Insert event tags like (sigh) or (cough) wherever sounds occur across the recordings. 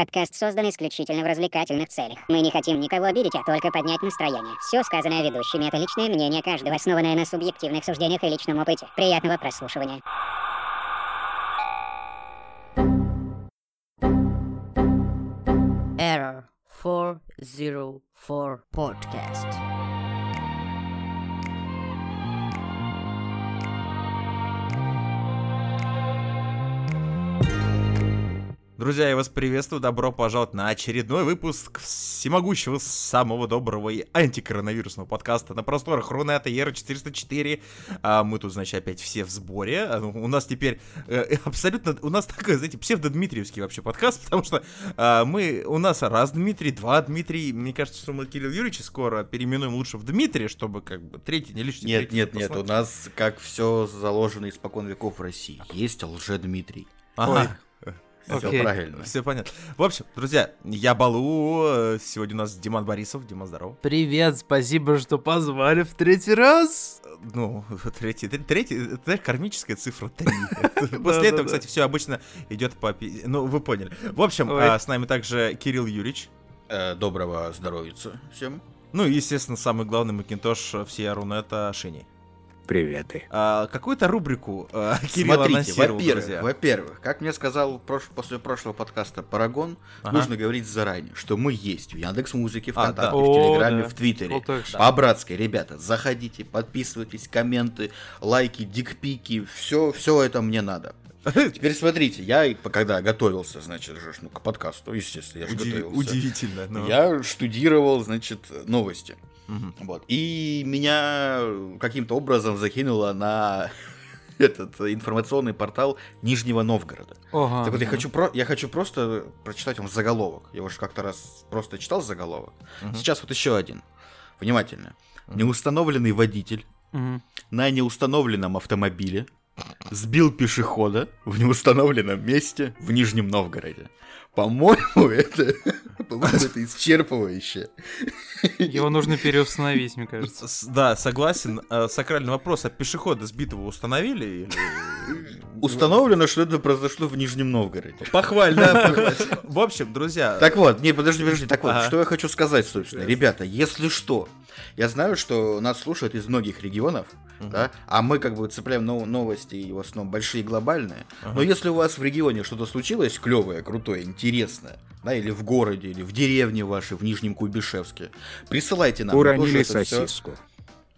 Подкаст создан исключительно в развлекательных целях. Мы не хотим никого обидеть, а только поднять настроение. Все сказанное ведущими — это личное мнение каждого, основанное на субъективных суждениях и личном опыте. Приятного прослушивания. Error 404 Podcast. Друзья, я вас приветствую, добро пожаловать на очередной выпуск всемогущего, самого доброго и антикоронавирусного подкаста на просторах Рунета Ера 404. А, мы тут, значит, опять все в сборе. А, ну, у нас теперь э, абсолютно, у нас такой, знаете, псевдо-дмитриевский вообще подкаст, (laughs) потому что а, мы, у нас раз Дмитрий, два Дмитрий. Мне кажется, что мы Кирилл Юрьевич скоро переименуем лучше в Дмитрия, чтобы как бы третий не лишний. Нет, нет, не нет, у нас, как все заложено испокон веков в России, есть лже-Дмитрий. Ага. Все правильно. Все понятно. В общем, друзья, я Балу, э, сегодня у нас Диман Борисов. Дима, здорово. Привет, спасибо, что позвали в третий раз. Ну, (laughs) третий, тр- третий, это кармическая цифра 3. (laughs) После этого, кстати, все обычно идет по... Ну, вы поняли. В общем, а, с нами также Кирилл Юрьевич. Э, доброго здоровья всем. Ну и, естественно, самый главный макинтош всей Рунета Шини. Приветы. А, Какую-то рубрику (laughs) а, Кирилл Смотрите, анонсировал, во-первых, друзья. во-первых, как мне сказал прош- после прошлого подкаста Парагон, Ага. нужно говорить заранее, что мы есть в Яндекс Музыке, А, ВКонтакте, да. в О, Телеграме, да. в Твиттере. Вот так. По-братски, ребята, заходите, подписывайтесь, комменты, лайки, дикпики, все, все это мне надо. (laughs) Теперь смотрите, я, когда готовился, значит, же, ну, к подкасту, естественно, я же Удиви- готовился. Удивительно. ну. Я штудировал, значит, новости. Мгм. Вот. И меня каким-то образом закинуло на (laughs) этот информационный портал Нижнего Новгорода. Ага. Так вот, я хочу, про- я хочу просто прочитать вам заголовок. Я уже как-то раз просто читал заголовок. Мгм. Сейчас вот еще один. Внимательно. Неустановленный водитель Мгм. на неустановленном автомобиле сбил пешехода в неустановленном месте в Нижнем Новгороде. По-моему, (laughs) это, по-моему, это исчерпывающе. Его нужно переустановить, мне кажется. С- Да, согласен. А, Сакральный вопрос, а пешехода сбитого установили? или- (laughs) Установлено, что это произошло в Нижнем Новгороде. Похвально, (laughs) похвально. В общем, друзья, Так вот, не, подожди, подожди, так вот, Ага. что я хочу сказать, собственно. Ребята, если что, я знаю, что нас слушают из многих регионов, да, а мы как бы цепляем нов- новости, и в основном большие глобальные. Но если у вас в регионе что-то случилось клевое, крутое, интересное, да, или в городе, или в деревне вашей, в Нижнем Куйбышевске, присылайте нам. Уронили сосиску.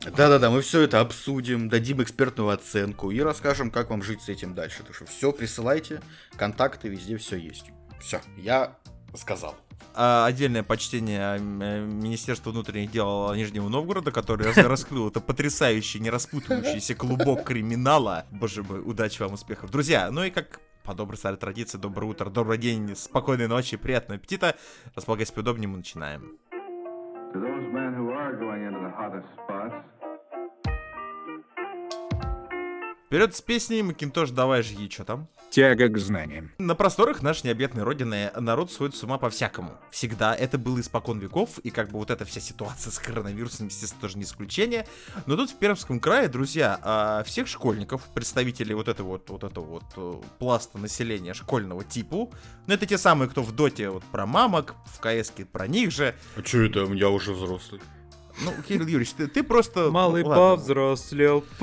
Да-да-да, мы все это обсудим, дадим экспертную оценку и расскажем, как вам жить с этим дальше. Так что все, присылайте, контакты, везде все есть. Все, я сказал. а, отдельное почтение э, Министерству внутренних дел Нижнего Новгорода, который раскрыл это потрясающий, не распутывающийся клубок криминала. Боже мой, удачи вам, успехов. Друзья, ну и как по доброй старой традиции, доброе утро, добрый день, спокойной ночи, приятного аппетита. Располагайся поудобнее, мы начинаем. To those men who are going into the hottest spots, Вперед с песней, Макинтош, давай же, что там? Тяга к знаниям. На просторах нашей необъятной родины народ сходит с ума по-всякому. Всегда. Это было испокон веков, и как бы вот эта вся ситуация с коронавирусом, естественно, тоже не исключение. Но тут в Пермском крае, друзья, а, всех школьников, представителей вот этого вот, вот этого вот э, пласта населения школьного типу, ну это те самые, кто в доте вот про мамок, в КСке про них же. А что это? Я уже взрослый. Ну, Кирилл Юрьевич, ты, ты просто... Малый ну, повзрослел. (laughs)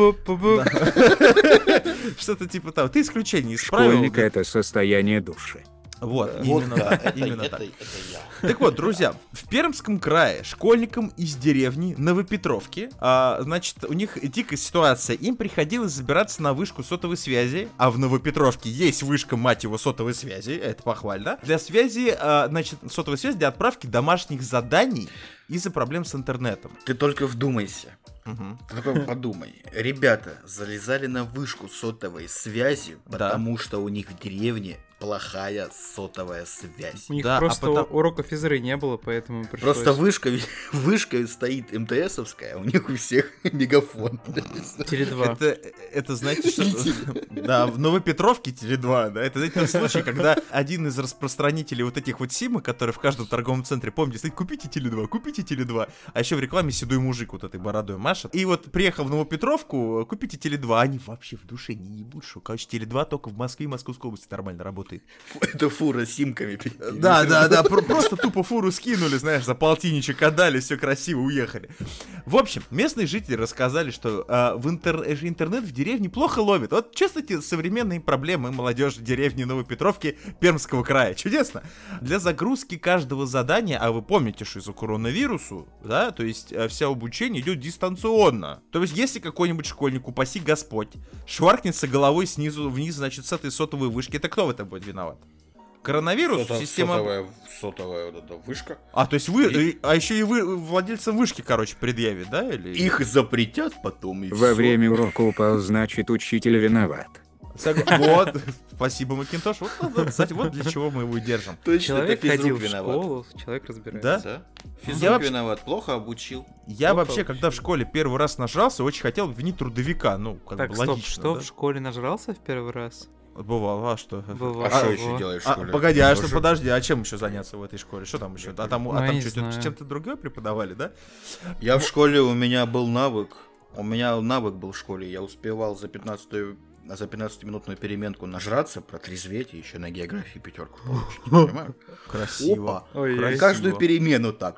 Что-то типа того. Ты исключение исправил. Школьник — это состояние души. Вот, Вот именно да, так. это, Именно это- так. это я. Так вот, друзья, в Пермском крае школьникам из деревни Новопетровки, а, значит, у них дикая ситуация. Им приходилось забираться на вышку сотовой связи, а в Новопетровке есть вышка, мать его, сотовой связи, это похвально. Для связи, а, значит, сотовой связи для отправки домашних заданий из-за проблем с интернетом. Ты только вдумайся. Мгм. Ты только подумай. Ребята залезали на вышку сотовой связи, Да. потому что у них в деревне плохая сотовая связь. У них Да, а просто потом- уроков физры не было, поэтому пришлось... Просто вышка, (laughs) вышка стоит МТСовская, а у них у всех (laughs) мегафон. Теле2. Это, это, знаете, что... (laughs) Да, в Новопетровке Теле2, да, это, знаете, тот случай, когда один из распространителей вот этих вот симок, который в каждом торговом центре, помните, стоит, купите Теле2, купите Теле2, а еще в рекламе седой мужик вот этой бородой машет. И вот приехал в Новопетровку, купите Теле2, они вообще в душе не ебут, что, короче, Теле2 только в Москве и Московской области нормально работает. Работает. Это фура с симками. Да, да, да, про- просто тупо фуру скинули, знаешь, за полтинничек отдали, все красиво, уехали. В общем, местные жители рассказали, что а, в э, интернет в деревне плохо ловит. Вот честно, эти современные проблемы молодежи деревни Новопетровки Пермского края. Чудесно. Для загрузки каждого задания, а вы помните, что из-за коронавирусу, да, то есть э, все обучение идет дистанционно. То есть если какой-нибудь школьник, упаси Господь, шваркнется головой снизу вниз, значит, с этой сотовой вышки, это кто в этом будет виноват? Коронавирус, Сота- система... Сотовая, сотовая вот эта вышка. А, то есть вы, э, а еще и вы владельцам вышки, короче, предъявит, да? Или... Их запретят потом и Во всё. время урока упал, значит учитель виноват. Вот, спасибо, Макинтош. Вот, кстати, вот для чего мы его держим. Точно, Человек ходил в виноват. школу, человек разбирается. Да? Да? Я Физрук вообще- виноват, плохо обучил. Я Плохо вообще, когда в школе первый раз нажрался, очень хотел обвинить трудовика. Ну, как Так, бы стоп, логично, что да? в школе нажрался в первый раз? Бывало, а что? Бывало. А что Ого. еще делаешь в А, школе? погоди, а что, подожди, а чем еще заняться в этой школе? Что там еще? А там, Ну, а там не что, знаю. чем-то другое преподавали, да? Я в школе, у меня был навык. У меня навык был в школе. Я успевал за 15 за 15-минутную переменку нажраться, протрезветь и еще на географии пятерку получить. Красиво. Опа. Ой, Красиво. Каждую перемену так.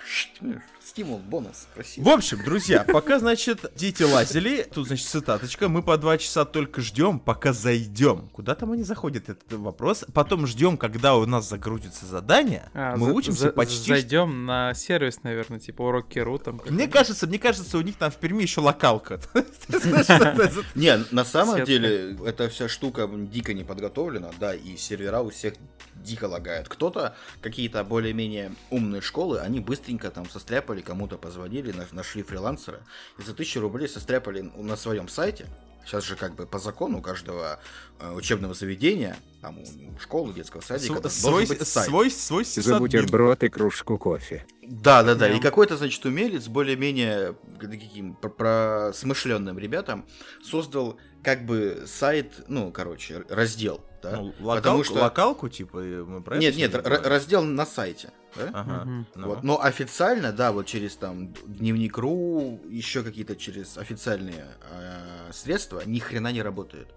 Стимул, бонус. Красиво. В общем, друзья, пока, значит, дети лазили, тут, значит, цитаточка, мы по два часа только ждем, пока зайдем. Куда там они заходят, этот вопрос. Потом ждем, когда у нас загрузится задание. А, мы за- учимся за- почти... Зайдем на сервис, наверное, типа урок Керу там. Мне кажется, мне кажется, у них там в Перми еще локалка. (laughs) Не, на самом деле, эта вся штука дико не подготовлена, да, и сервера у всех дико лагает. Кто-то, какие-то более-менее умные школы, они быстренько там состряпали, кому-то позвонили, наш- нашли фрилансера, и за тысячу рублей состряпали на своем сайте. Сейчас же как бы по закону каждого э, учебного заведения, там, у школы, детского садика, Св- должен Свой, быть сайт. свой, свой За бутерброд и кружку кофе. Да, да, да. И какой-то, значит, умелец, более-менее каким просмышленным ребятам, создал как бы сайт, ну, короче, раздел. Да? Ну, Потому локалку, что- локалку, типа, и мы про это Нет, нет, р- раздел на сайте. да? Ага. Ну. Вот. Но официально, да, вот через там дневник.ру, еще какие-то через официальные э, средства, ни хрена не работает.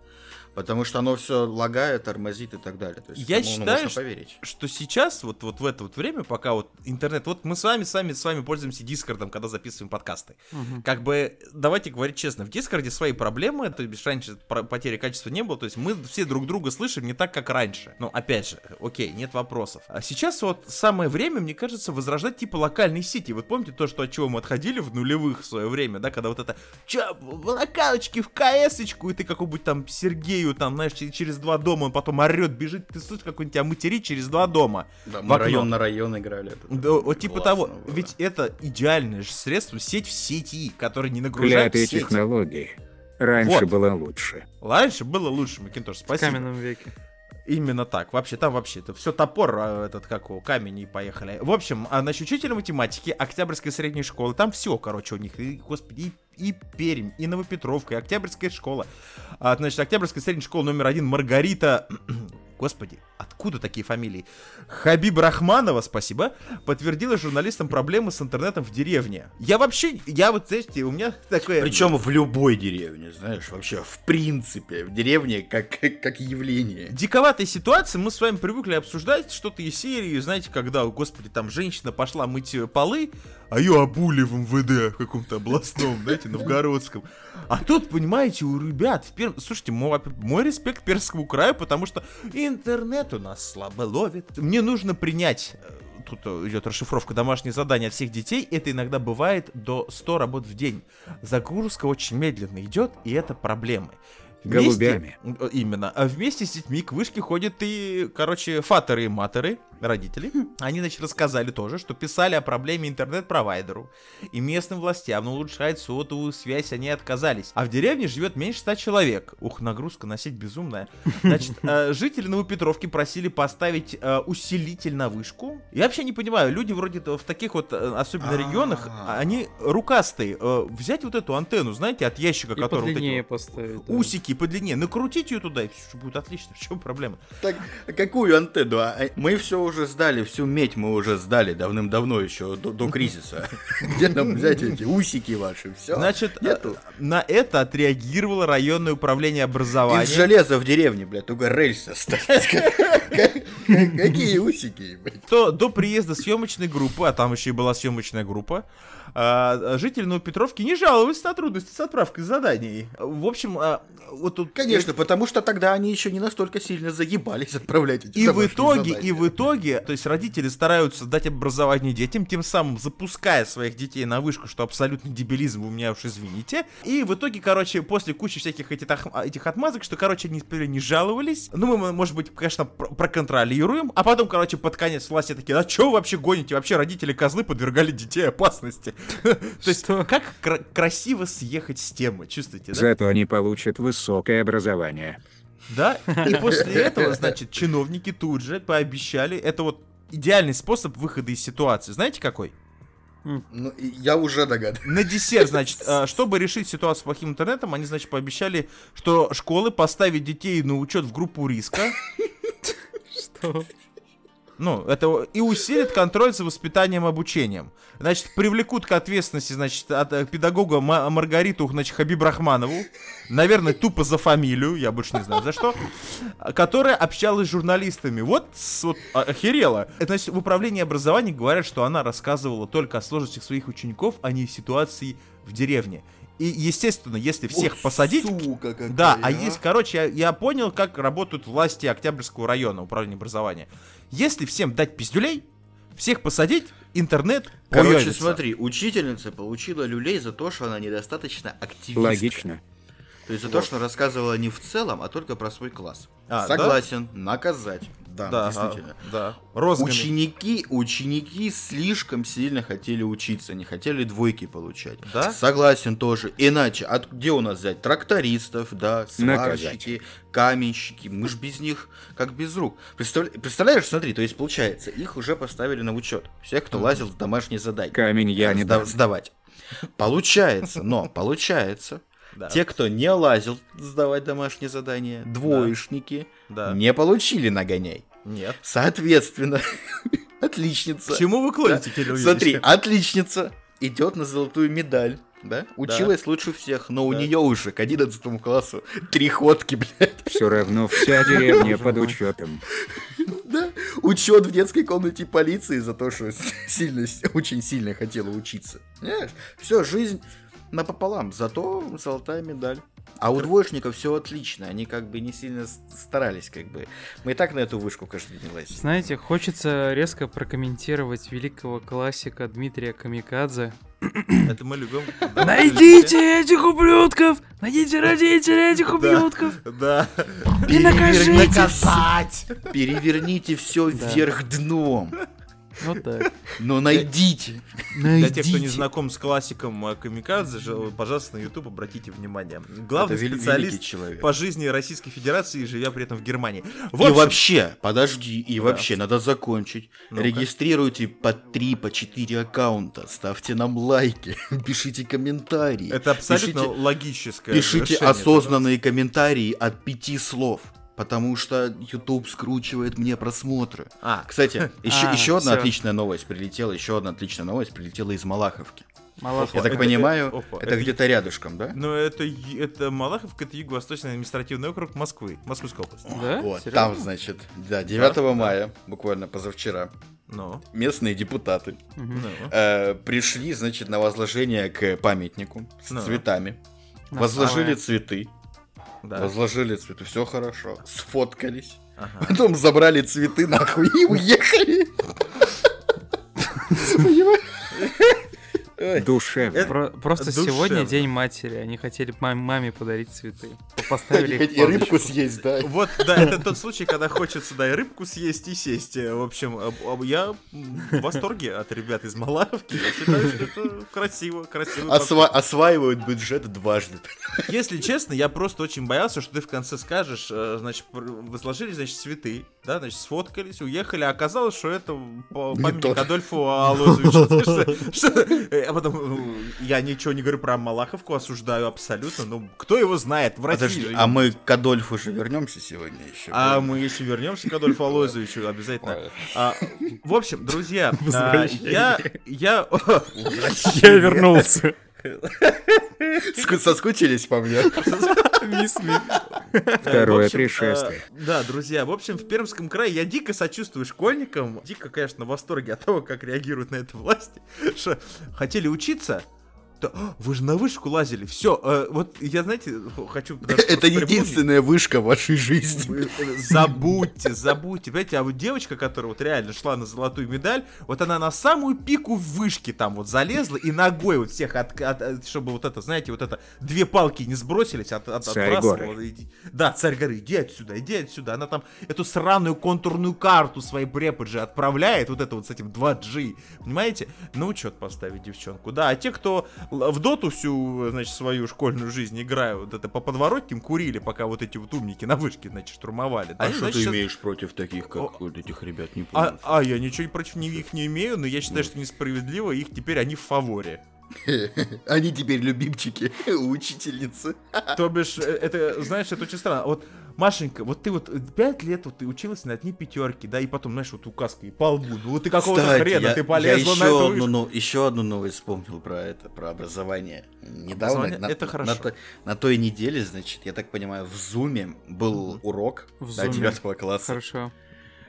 Потому что оно все лагает, тормозит и так далее. То есть, Я считаю, можно что- поверить. что сейчас, вот, вот в это вот время, пока вот интернет, вот мы с вами сами с вами пользуемся Дискордом, когда записываем подкасты. Мгм. Как бы, давайте говорить честно, в Дискорде свои проблемы, то бишь раньше потери качества не было, то есть мы все друг друга слышим не так, как раньше. Ну, опять же, окей, нет вопросов. А сейчас вот самое время, мне кажется, возрождать типа локальные сети. Вот помните то, что от чего мы отходили в нулевых в свое время, да, когда вот это, чё, в локалочке, в КС-очку, и ты какому-нибудь там Сергею, там, знаешь, че- через два дома, он потом орет, бежит, ты слышишь, как он тебя материт через два дома. Да, в мы окно. район на район играли. это Да, вот типа того, было. ведь это идеальное же средство, сеть в сети, которая не нагружает Клятые сеть. технологии. Раньше Вот. было лучше. Раньше было лучше, Макинтош, В спасибо. каменном веке. Именно так. Вообще, там вообще это все топор, а, этот, как его, камень и поехали. В общем, а насчет учителя математики Октябрьской средней школы, там все, короче, у них, и, господи, и, и Пермь, и Новопетровка, и Октябрьская школа. А, значит, Октябрьская средняя школа номер один Маргарита... Господи, откуда такие фамилии? Хабиб Рахманова, спасибо, подтвердила журналистам проблемы с интернетом в деревне. Я вообще, я вот, знаете, у меня такое... Причем в любой деревне, знаешь, вообще в принципе, в деревне как, как явление. диковатая ситуация, мы с вами привыкли обсуждать что-то из серии, знаете, когда, господи, там женщина пошла мыть полы, а ее обули в МВД каком-то областном, знаете, новгородском. А тут, понимаете, у ребят, в Пер- слушайте, мой, мой респект Пермскому краю, потому что интернет у нас слабо ловит. Мне нужно принять э, Тут э, идет расшифровка домашних заданий от всех детей. Это иногда бывает до 100 работ в день. Загрузка очень медленно идет, и это проблемы. Голубями. Э, Именно. А вместе с детьми к вышке ходят и, короче, фатеры и матеры, родители. Они, значит, рассказали тоже, что писали о проблеме интернет-провайдеру и местным властям, но улучшать сотовую связь они отказались. А в деревне живет меньше ста человек. Ух, нагрузка на сеть безумная. Значит, (laughs) э, жители Новопетровки просили поставить э, усилитель на вышку. Я вообще не понимаю, люди вроде в таких вот, э, особенно регионах, А. они рукастые. Взять вот эту антенну, знаете, от ящика, который подлиннее поставить. усики подлиннее, накрутить ее туда, и все будет отлично, в чем проблема? Так, а какую антенну? А, а, Мы все уже сдали, всю медь мы уже сдали давным-давно еще, до, до кризиса. (laughs) Где нам взять эти усики ваши? Все. Значит, Нету. э, на это отреагировало районное управление образования. Из железа в деревне, блядь, только рельсы остались. Какие усики, блядь? то до приезда съемочной группы, а там еще и была съемочная группа, а, жители Новопетровки не жаловались на трудности с отправкой заданий. В общем, а, вот тут... Конечно, потому что тогда они еще не настолько сильно заебались отправлять эти И в итоге, и в итоге, то есть родители стараются дать образование детям, тем самым запуская своих детей на вышку, что абсолютно дебилизм, вы меня уж извините. И в итоге, короче, после кучи всяких этих, этих отмазок, что, короче, они не жаловались. Ну, мы, может быть, конечно, пр- проконтролируем. А потом, короче, под конец власти такие, а что вы вообще гоните? Вообще родители козлы подвергали детей опасности. (laughs) То есть, как кра- красиво съехать с темы, чувствуете, да? Зато они получат высокое образование. Да, и (laughs) после этого, значит, чиновники тут же пообещали, это вот идеальный способ выхода из ситуации. Знаете какой? Ну, я уже догадываюсь. На десерт, значит, (laughs) э, чтобы решить ситуацию с плохим интернетом, они, значит, пообещали, что школы поставят детей на учет в группу риска. (laughs) Что? Ну, это и усилит контроль за воспитанием и обучением. Значит, привлекут к ответственности, значит, от э, педагога Ма- Маргариту, значит, Хабиб Рахманову, наверное, тупо за фамилию, я больше не знаю за что, которая общалась с журналистами. Вот, вот а- охерела. Значит, в управлении образования говорят, что она рассказывала только о сложностях своих учеников, а не ситуации в деревне. И, естественно, если всех Ух, посадить... Сука какая, Да, а есть, короче, я, я понял, как работают власти Октябрьского района, управления образования. Если всем дать пиздюлей, всех посадить, интернет Короче, появится. смотри, учительница получила люлей за то, что она недостаточно активистка. Логично. То есть за то, что рассказывала не в целом, а только про свой класс. А, Согласен, наказать. Да, Да, действительно. а, да. Розгами. Ученики, ученики слишком сильно хотели учиться, не хотели двойки получать. Да? Согласен тоже. Иначе, от где у нас взять трактористов, да, сварщики, каменщики? Мы ж без них как без рук. Представля- Представляешь, смотри, то есть получается, их уже поставили на учет. Всех, кто лазил в домашние задания. Камень я не Сда- дам. сдавать. Получается, но получается, Да. те, кто не лазил сдавать домашние задания, двоечники, Да. не получили нагоняй. Нет. Соответственно, (laughs) отличница. К чему вы клоните, Кирилл Смотри, отличница идет на золотую медаль. Да? Училась лучше всех, но у Да. нее уже к 11 классу три ходки, блядь. Все равно вся деревня под учетом. Да? Учет в детской комнате полиции за то, что (laughs) сильно, очень сильно хотела учиться. Понимаешь? Все, жизнь напополам, зато золотая медаль. А у двоечников все отлично, они как бы не сильно старались, как бы. Мы и так на эту вышку каждый день лазим. Знаете, хочется резко прокомментировать великого классика Дмитрия Камикадзе. Это мы любим. (laughs) Найдите этих ублюдков! Найдите родителей этих ублюдков! Да. И накажите! Переверните все вверх дном, Вот так. но найдите. Для тех, кто не знаком с классиком э, Камикадзе, же, пожалуйста, на YouTube обратите внимание. Главный специалист по жизни Российской Федерации, живя при этом в Германии. В И вообще, подожди, и вообще, надо закончить. Регистрируйте по 3, по 4 аккаунта, ставьте нам лайки, (laughs) пишите комментарии. это абсолютно Пишите, логическое пишите осознанные комментарии от пяти слов. Потому что YouTube скручивает мне просмотры. А, Кстати, (laughs) еще, А, еще одна всё. отличная новость прилетела, еще одна отличная новость прилетела из Малаховки. Малахов. Я так это- понимаю, это- опа, это, это- где-то рядышком, да? Ну, это, это Малаховка, это юго-восточный административный округ Москвы, Московской области. Да? Вот, Серьёзно? там, значит, да, 9 мая, буквально позавчера, Ну, местные депутаты ну. э, пришли, значит, на возложение к памятнику с Ну. цветами. На Возложили самое. цветы. Да. Возложили цветы, все хорошо. Сфоткались. Ага. Потом забрали цветы нахуй и уехали. Ой. Душевно. Про- просто Душевно. сегодня день матери. Они хотели мам- маме подарить цветы. Поставили И рыбку съесть, да. Вот, да, это тот случай, когда хочется, да, и рыбку съесть, и сесть. В общем, я в восторге от ребят из Малаховки. Я считаю, что это красиво, красиво. Осва- осваивают бюджет дважды. Если честно, я просто очень боялся, что ты в конце скажешь, э, значит, вы сложили, значит, цветы, да, значит, сфоткались, уехали, а оказалось, что это памятник. Адольфу Алозовичу. (laughs) Э, А потом, я ничего не говорю про Малаховку, осуждаю абсолютно. Ну, кто его знает? В Подожди, а мы к Адольфу же вернемся сегодня еще. А мы еще вернемся к Адольфу Алойзовичу обязательно. А, в общем, друзья, (laughs) а, я... Я Я вернулся. Ск- Соскучились по мне? Мисс Ми. Второе общем, пришествие. э, Да, друзья, в общем, в Пермском крае я дико сочувствую школьникам, дико, конечно, в восторге от того, как реагируют на это власти, что хотели учиться, то «А, вы же на вышку лазили, все, вот я, знаете, хочу... (laughs) Это единственная вышка в вашей жизни. Э, Забудьте, забудьте. Понимаете, а вот девочка, которая вот реально шла на золотую медаль, вот она на самую пику вышки там вот залезла и ногой вот всех, от, от- от- чтобы вот это, знаете, вот это, две палки не сбросились, от, от, Царь отбрасывала. Иди- Да, царь горы, иди отсюда, иди отсюда. Она там эту сраную контурную карту своей преподжи отправляет, вот это вот с этим 2G, понимаете? На учет поставить девчонку. Да, а те, кто в доту всю, значит, свою школьную жизнь играют, вот это по подворотням курили, пока вот эти вот умники на вышке, значит, штурмовали. А Они, что значит, ты щас- имеешь против таких, как О. вот этих ребят, не А, помню. а, я ничего против них не имею, но я считаю, что несправедливо, их теперь они в фаворе. (laughs) Они теперь любимчики у (laughs) учительницы. (laughs) То бишь, э, это, знаешь, это очень странно. Вот, Машенька, вот ты вот пять лет вот ты училась на одни пятерки, да, и потом, знаешь, вот указкой по лбу, ну вот ты какого-то Кстати, хрена, я, ты полезла я на еще, эту одну, ну, еще одну новость вспомнил про это, про образование. Недавно, Образование? на, Это хорошо. На, то- на той неделе, значит, я так понимаю, в Зуме был урок В да, Зуме. 9 класса. Хорошо.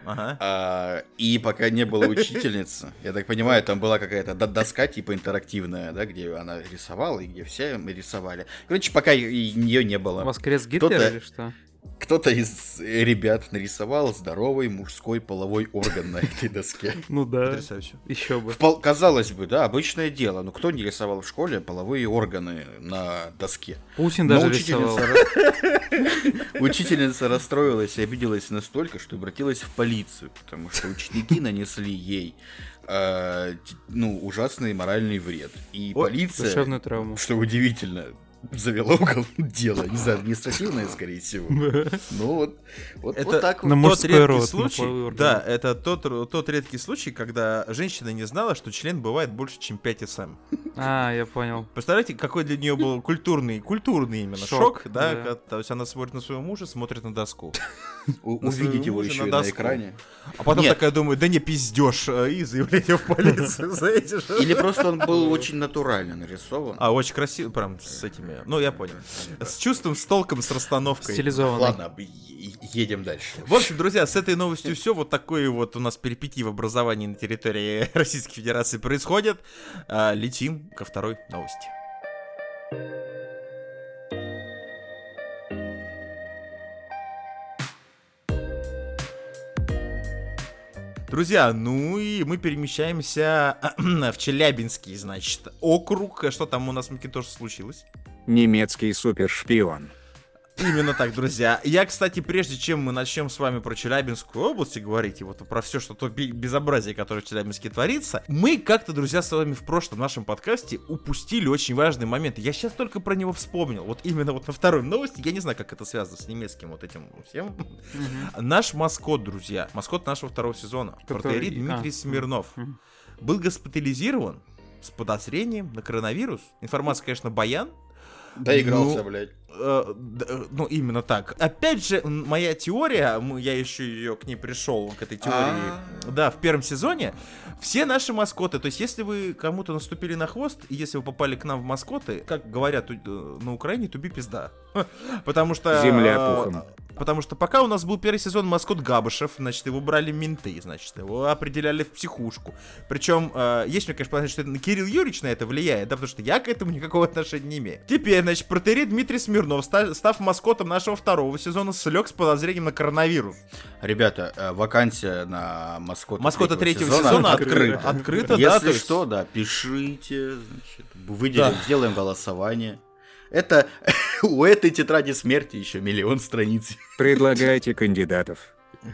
Ага. А, и пока не было учительницы, я так понимаю, там была какая-то до- доска типа интерактивная, да, где она рисовала и где все рисовали. Короче, пока ее не У было. вас крест Кто-то- Гитлера или что? Кто-то из ребят нарисовал здоровый мужской половой орган на этой доске. (laughs) Ну да. Потрясающе. Еще бы. Впол- Казалось бы, да, обычное дело. Но кто не рисовал в школе половые органы на доске? Путин Но даже рисовал. ра- (laughs) учительница расстроилась и обиделась настолько, что обратилась в полицию, потому что ученики нанесли ей э, ну, ужасный моральный вред. И полиция, что удивительно, завела уголовное дело. Не знаю, административное, скорее всего. Ну вот, вот, Это вот так на вот. тот редкий на случай, да, это тот, тот редкий случай, когда женщина не знала, что член бывает больше, чем 5 см. А, я понял. Представляете, какой для нее был культурный, культурный именно шок, Шок, да, да. как- то есть она смотрит на своего мужа, смотрит на доску. Увидеть его еще на экране. А потом такая думает, да не пиздешь, э, и заявление в полицию за эти же. Или (laughs) просто он был очень натурально нарисован. А, очень красиво, прям с этими, ну я понял. С чувством, с толком, с расстановкой. Стилизованный. Ладно, едем дальше. В общем, друзья, с этой новостью все. Вот такое вот у нас перипетии в образовании на территории (laughs) Российской Федерации происходит. А, Летим ко второй новости. Друзья, ну и мы перемещаемся (clears throat) в Челябинский, значит, округ. Что там у нас, Макинтош, случилось? Немецкий супершпион. Именно так, друзья. Я, кстати, прежде чем мы начнем с вами про Челябинскую область и говорить и вот про все, что то безобразие, которое в Челябинске творится, мы как-то, друзья, с вами в прошлом нашем подкасте упустили очень важный момент. Я сейчас только про него вспомнил. Вот именно вот на второй новости, я не знаю, как это связано с немецким вот этим всем. Наш маскот, друзья, маскот нашего второго сезона, Который- протеерит а, Дмитрий Смирнов, был госпитализирован с подозрением на коронавирус. Информация, конечно, баян, Доигрался, Ну, блядь. Э, ну, именно так. Опять же, моя теория, я еще ее к ней пришел, к этой теории, А. да, в первом сезоне, все наши маскоты, то есть если вы кому-то наступили на хвост, и если вы попали к нам в маскоты, как говорят э, на Украине, туби пизда. (laughs) Потому что... Земля пухом. Потому что пока у нас был первый сезон маскот Габышев, значит, его брали менты, значит, его определяли в психушку. Причем, э, есть мне, конечно, понятно, что это Кирилл Юрьевич на это влияет, да, потому что я к этому никакого отношения не имею. Теперь, значит, протерит Дмитрий Смирнов, ста- став маскотом нашего второго сезона, слег с подозрением на коронавирус. Ребята, э, вакансия на маскота, Маскота третьего сезона открыта. открыта. Открыто, да, Если что, да, пишите, значит, выделим, Да. сделаем голосование. Это (laughs) у этой тетради смерти еще миллион страниц. Предлагайте кандидатов.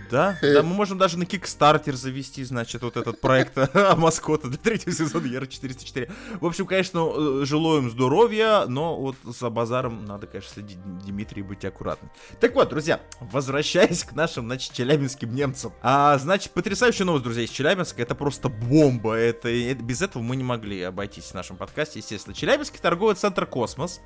Да, да, мы можем даже на Kickstarter завести, значит, вот этот проект (laughs) маскота для третьего сезона Ера 404. В общем, конечно, э, желаю им здоровья, но вот за базаром надо, конечно, следить, Дмитрий, быть аккуратным. Так вот, друзья, возвращаясь к нашим, значит, челябинским немцам. А, значит, потрясающая новость, друзья, из Челябинска, это просто бомба. Это, это- без этого мы не могли обойтись в нашем подкасте, естественно. Челябинский торговый центр «Космос»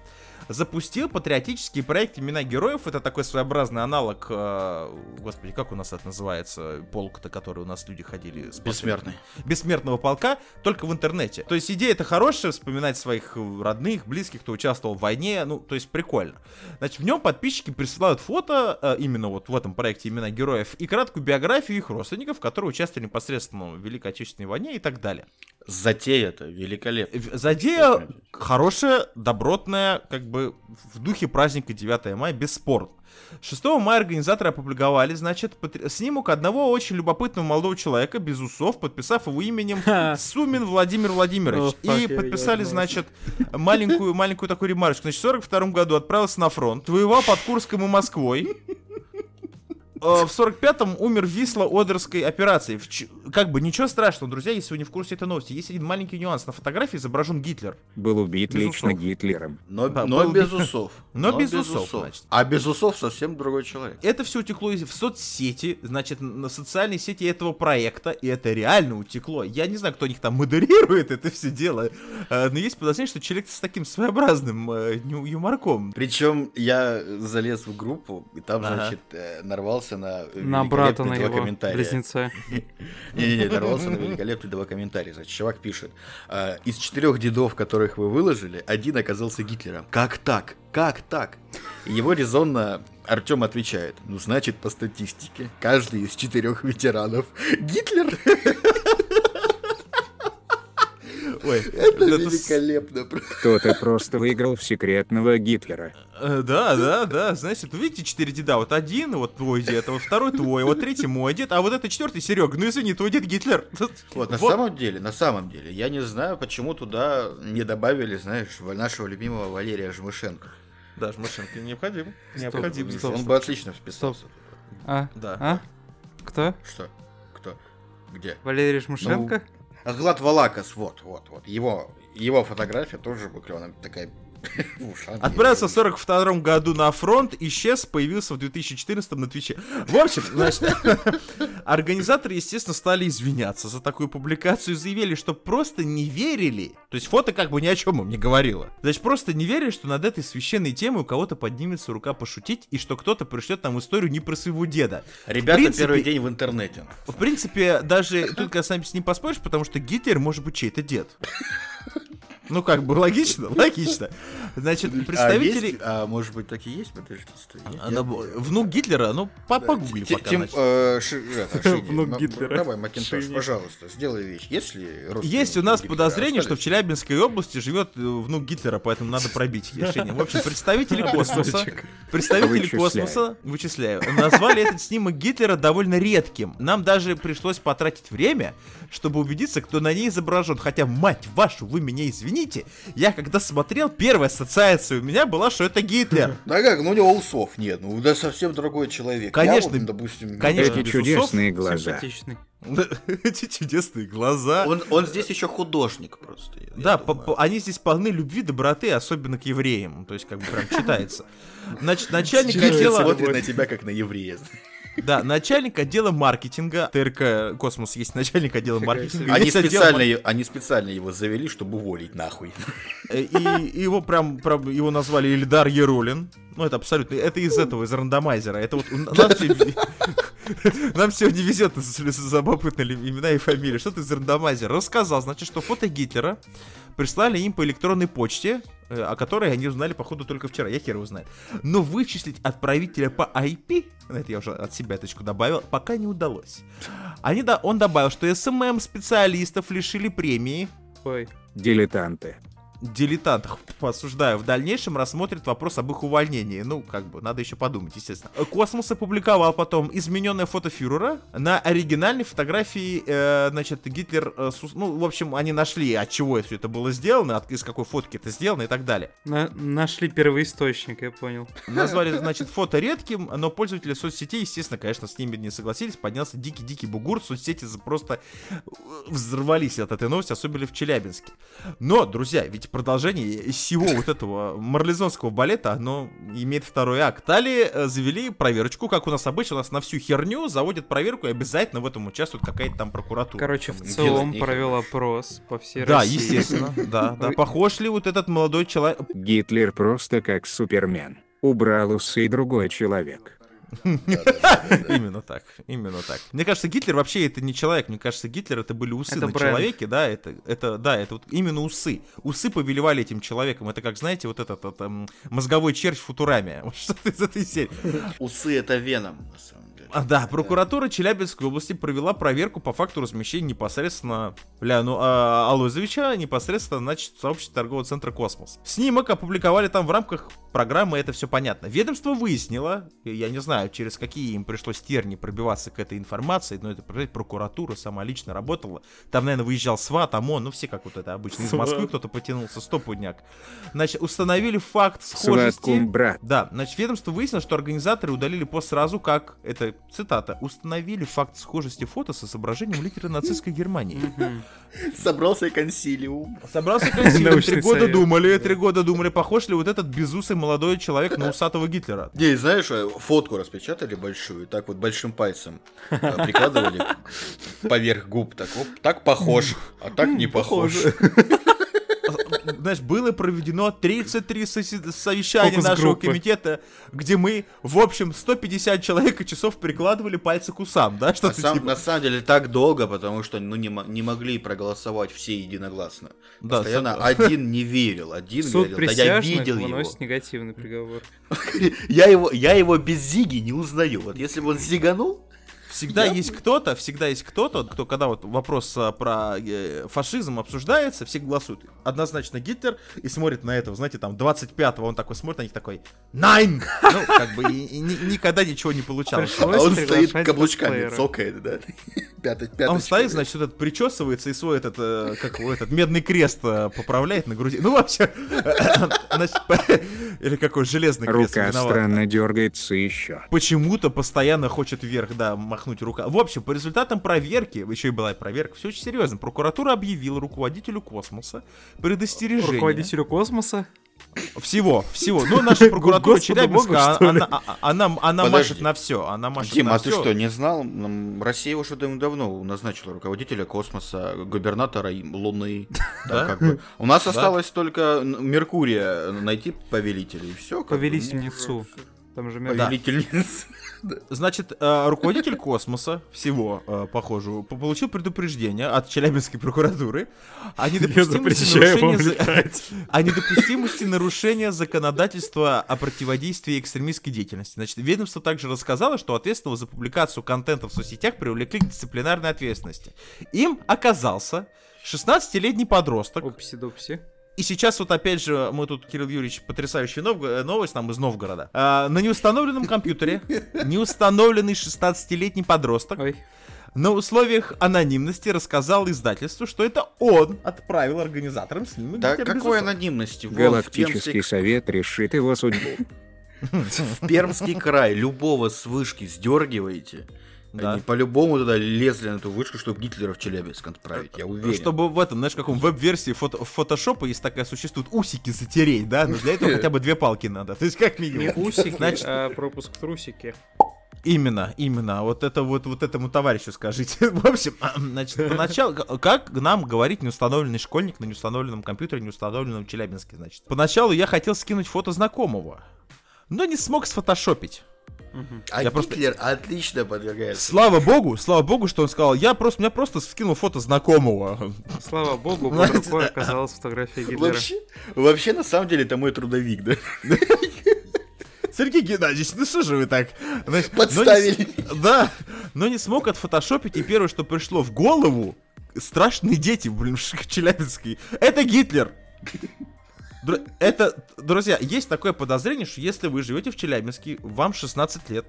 запустил патриотический проект «Имена героев». Это такой своеобразный аналог, э, господи, как у нас это называется, полк-то, который у нас люди ходили. смотрели. Бессмертный. Бессмертного полка, только в интернете. То есть идея это хорошая, вспоминать своих родных, близких, кто участвовал в войне, ну, то есть прикольно. Значит, в нем подписчики присылают фото, э, именно вот в этом проекте «Имена героев», и краткую биографию их родственников, которые участвовали непосредственно в Великой Отечественной войне и так далее. Затея-то великолепно. В- Задея хорошая, добротная, как бы в духе праздника 9 мая, бесспорно. 6 мая организаторы опубликовали, значит, снимок одного очень любопытного молодого человека, без усов, подписав его именем Сумин Владимир Владимирович. И подписали, значит, маленькую, маленькую такую ремарочку. Значит, в 42 году отправился на фронт, воевал под Курском и Москвой. Э, В 45-м умер в Висло-Одерской операции. В ч- Как бы ничего страшного, друзья, если вы не в курсе этой новости. Есть один маленький нюанс. На фотографии изображен Гитлер. Был убит Без лично усов. Гитлером. Но, Да, но был без усов. (laughs) Но без усов, значит. А без усов совсем другой человек. Это все утекло из- в соцсети, значит, на социальной сети этого проекта, и это реально утекло. Я не знаю, кто у них там модерирует это все дело, э, но есть подозрение, что человек с таким своеобразным э, юморком. Причем я залез в группу, и там, Ага. значит, э, нарвался на На брата на его, комментария. близнеца. (laughs) Не-не-не, нарвался на великолепные два комментария. Значит, чувак пишет, «А, из четырех дедов, которых вы выложили, один оказался Гитлером. Как так? Как так? Его резонно Артем отвечает, ну, значит, по статистике, каждый из четырех ветеранов Гитлер. (laughs) Ой, Это это великолепно. Кто-то просто выиграл в секретного Гитлера. Э, Да, да, да, значит, вы видите четыре деда, вот один, вот твой дед, а вот второй твой, вот третий мой дед, а вот это четвертый Серега, ну извини, твой дед Гитлер. Вот, на самом деле, на самом деле, я не знаю, почему туда не добавили, знаешь, нашего любимого Валерия Жмышенко. Даже машинка необходимо, необходимо. стоп. Он бы отлично вписался. А? Да. А? Кто? Что? Кто? Где? Валерий Жмышенко? Глад Валакас, вот, вот, вот. Его, его фотография тоже выклевана, такая в ушах. Отправился в 42 году на фронт, исчез, появился в 2014 на Твиче. В общем, значит, (laughs) организаторы, естественно, стали извиняться за такую публикацию и заявили, что просто не верили. То есть фото как бы ни о чем им не говорило. Значит, просто не верили, что над этой священной темой у кого-то поднимется рука пошутить, и что кто-то пришлет нам историю не про своего деда. Ребята, В принципе- первый день в интернете. В принципе, даже тут, когда сами с ним поспоришь, потому что Гитлер может быть чей-то дед. Ну, как бы логично, (laughs) логично. Значит, А, представители... есть? а может быть так и есть? Подождите, стой. А, да, Внук Гитлера, ну, по- погугли Тим- пока. Значит. э, Ши- это, (laughs) Шиня, Внук м- Гитлера. Давай, Макинтош, пожалуйста, сделай вещь. Есть ли Есть у нас Гитлера? подозрение, что в Остались? Челябинской области живет э, внук Гитлера, поэтому надо пробить решение. В общем, представители космоса, представители космоса, вычисляю, назвали этот снимок Гитлера довольно редким. Нам даже пришлось потратить время, чтобы убедиться, кто на ней изображен. Хотя, мать вашу, вы меня извините, я когда смотрел, первая ассоциация у меня была, что это Гитлер. (laughs) Да как, ну у него усов нет, ну да совсем другой человек. Конечно, Я вот, допустим, конечно, Эти чудесные (laughs) глаза. Симпатичный. (laughs) Эти чудесные глаза. Он, он здесь еще художник просто. Да, по- по- они здесь полны любви, доброты, особенно к евреям. То есть, как бы прям читается. Значит, начальник отдела... смотрит на тебя как на еврея. Да, начальник отдела маркетинга. ТРК Космос есть начальник отдела маркетинга. Они отдел специально, е- они специально его завели, чтобы уволить нахуй. э, И его прям, прям его назвали Ильдар Ерулин. Ну, это абсолютно... Это из этого, из рандомайзера. Это вот... Нам (laughs) сегодня, (laughs) нам сегодня везет с любопытные имена и фамилии. Что ты из рандомайзера? Рассказал, значит, что фото Гитлера прислали им по электронной почте, э, о которой они узнали, походу, только вчера. Я хер его знает. Но вычислить отправителя по IP, это я уже от себя точку добавил, пока не удалось. Они, да, он добавил, что SMM специалистов лишили премии. Ой. Дилетанты. Дилетантах, осуждаю, в дальнейшем рассмотрит вопрос об их увольнении. Ну, как бы, надо еще подумать, естественно. Космос опубликовал потом измененное фото фюрера на оригинальной фотографии, э, значит, Гитлер, э, с ус- ну, в общем, они нашли, от чего все это было сделано, от, из какой фотки это сделано и так далее. На- нашли первоисточник, я понял. Назвали, значит, фото редким, но пользователи соцсетей, естественно, конечно, с ними не согласились. Поднялся дикий-дикий бугур. Соцсети просто э, взорвались от этой новости, особенно в Челябинске. Но, друзья, ведь продолжение всего вот этого марлезонского балета, оно имеет второй акт. Далее э, завели проверочку, как у нас обычно, у нас на всю херню заводят проверку, и обязательно в этом участвует какая-то там прокуратура. Короче, в целом провел опрос по всей Да, России. естественно, (laughs) да, да. Похож ли вот этот молодой человек... Гитлер просто как Супермен. Убрал усы и другой человек. Именно так, именно так. Мне кажется, Гитлер вообще это не человек, мне кажется, Гитлер это были усы на человеке, да, это, это, да, это вот именно усы. Усы повелевали этим человеком, это как, знаете, вот этот, эм, мозговой червь в Футураме, (laughs) Вот что-то из этой серии. Усы это веном, на самом деле. Да, прокуратура Челябинской области провела проверку по факту размещения непосредственно Ляну а, Алозовича непосредственно значит, сообществе торгового центра «Космос». Снимок опубликовали там в рамках программы, это все понятно. Ведомство выяснило, я не знаю, через какие им пришлось терни пробиваться к этой информации, но это, прокуратура сама лично работала. Там, наверное, выезжал СВАТ, ОМОН, ну все как вот это обычно. Из Москвы кто-то потянулся, стопудняк. Значит, установили факт схожести... Да, значит, ведомство выяснило, что организаторы удалили пост сразу, как, это цитата, установили факт схожести фото с изображением лидера нацистской Германии. (laughs) Собрался консилиум. Собрался (laughs) консилиум, три года думали, три года думали, похож ли вот этот безусый молодой человек на усатого Гитлера. Не, знаешь, э, фотку распечатали большую, так вот большим пальцем э, прикладывали (laughs) поверх губ. Так, оп, так похож, а так не похож. Знаешь, было проведено 33 соси- совещания нашего комитета, где мы, в общем, 150 человек и часов прикладывали пальцы к усам, да, На, что-то сам- типа. на самом деле так долго, потому что ну, не, не могли проголосовать все единогласно. Да, Постоянно со- один не верил, один Суд говорил, да я видел его. негативный приговор. (laughs) я его. Я его без зиги не узнаю. Вот если бы он зиганул, Всегда Я- есть кто-то, всегда есть кто-то, кто, когда вот вопрос а, про э, фашизм обсуждается, все голосуют. Однозначно Гитлер и смотрит на этого, знаете, там 25-го он такой смотрит на них такой Найн! Ну, как бы и- и ни- никогда ничего не получалось. Пришлось а он стоит каблучками, цокает, да. (laughs) Пятый, пятый. он стоит, значит, этот причесывается и свой этот, э, как его, этот медный крест э, поправляет на груди. Ну, вообще, (laughs) значит, или какой железный крест. Рука виноват. странно дергается еще. почему-то постоянно хочет вверх, да, махнуть рука. В общем, по результатам проверки, еще и была проверка, все очень серьезно. Прокуратура объявила руководителю космоса предостережение. Руководителю космоса? Всего, всего. Ну, наша (laughs) прокуратура Челябинска, а- ли? она, а- она, она Подожди. машет на все. Она машет Дима, на а ты всё. что, не знал? Россия его что-то давно назначила руководителя космоса, губернатора Луны. (laughs) Да? как бы. У нас осталось только Меркурия найти повелителя, и все. Повелительницу. Там же мер- Да. Повелительница. Значит, э, руководитель космоса, всего, э, похоже, по- получил предупреждение от Челябинской прокуратуры о недопустимости нарушения, (laughs) о недопустимости нарушения законодательства о противодействии экстремистской деятельности. Значит, ведомство также рассказало, что ответственного за публикацию контента в соцсетях привлекли к дисциплинарной ответственности. Им оказался 16-летний подросток, Опси-допси. И сейчас вот опять же, мы тут, Кирилл Юрьевич, потрясающая нов- э, новость нам из Новгорода. А, на неустановленном компьютере (laughs) неустановленный 16-летний подросток Ой. на условиях анонимности рассказал издательству, что это он отправил организаторам снимок. Да какой анонимности? Галактический совет решит его судьбу. (laughs) в Пермский край любого с вышки сдергиваете. Да. Они по-любому туда лезли на эту вышку, чтобы Гитлера в Челябинск отправить, я уверен. Чтобы в этом, знаешь, каком веб-версии фото фотошопа, есть такая существует, усики затереть, да? Но для этого хотя бы две палки надо. То есть как Не минимум. усики, Значит, а пропуск в трусики. Именно, именно. Вот это вот, вот этому товарищу скажите. (laughs) В общем, значит, поначалу, как нам говорить неустановленный школьник на неустановленном компьютере, неустановленном в Челябинске, значит. Поначалу я хотел скинуть фото знакомого, но не смог сфотошопить. А я просто- Гитлер отлично подвергается. Слава богу, слава богу, что он сказал, я просто, меня просто скинул фото знакомого. Слава богу, под рукой оказалась фотография Гитлера. Вообще, вообще, на самом деле, это мой трудовик, да? Сергей Геннадьевич, ну что же вы так? Знаешь, но не с- Подставили. Да, но не смог отфотошопить, и первое, что пришло в голову, страшные дети, блин, в Челябинской, это Гитлер. Это, друзья, есть такое подозрение, что если вы живете в Челябинске, вам 16 лет,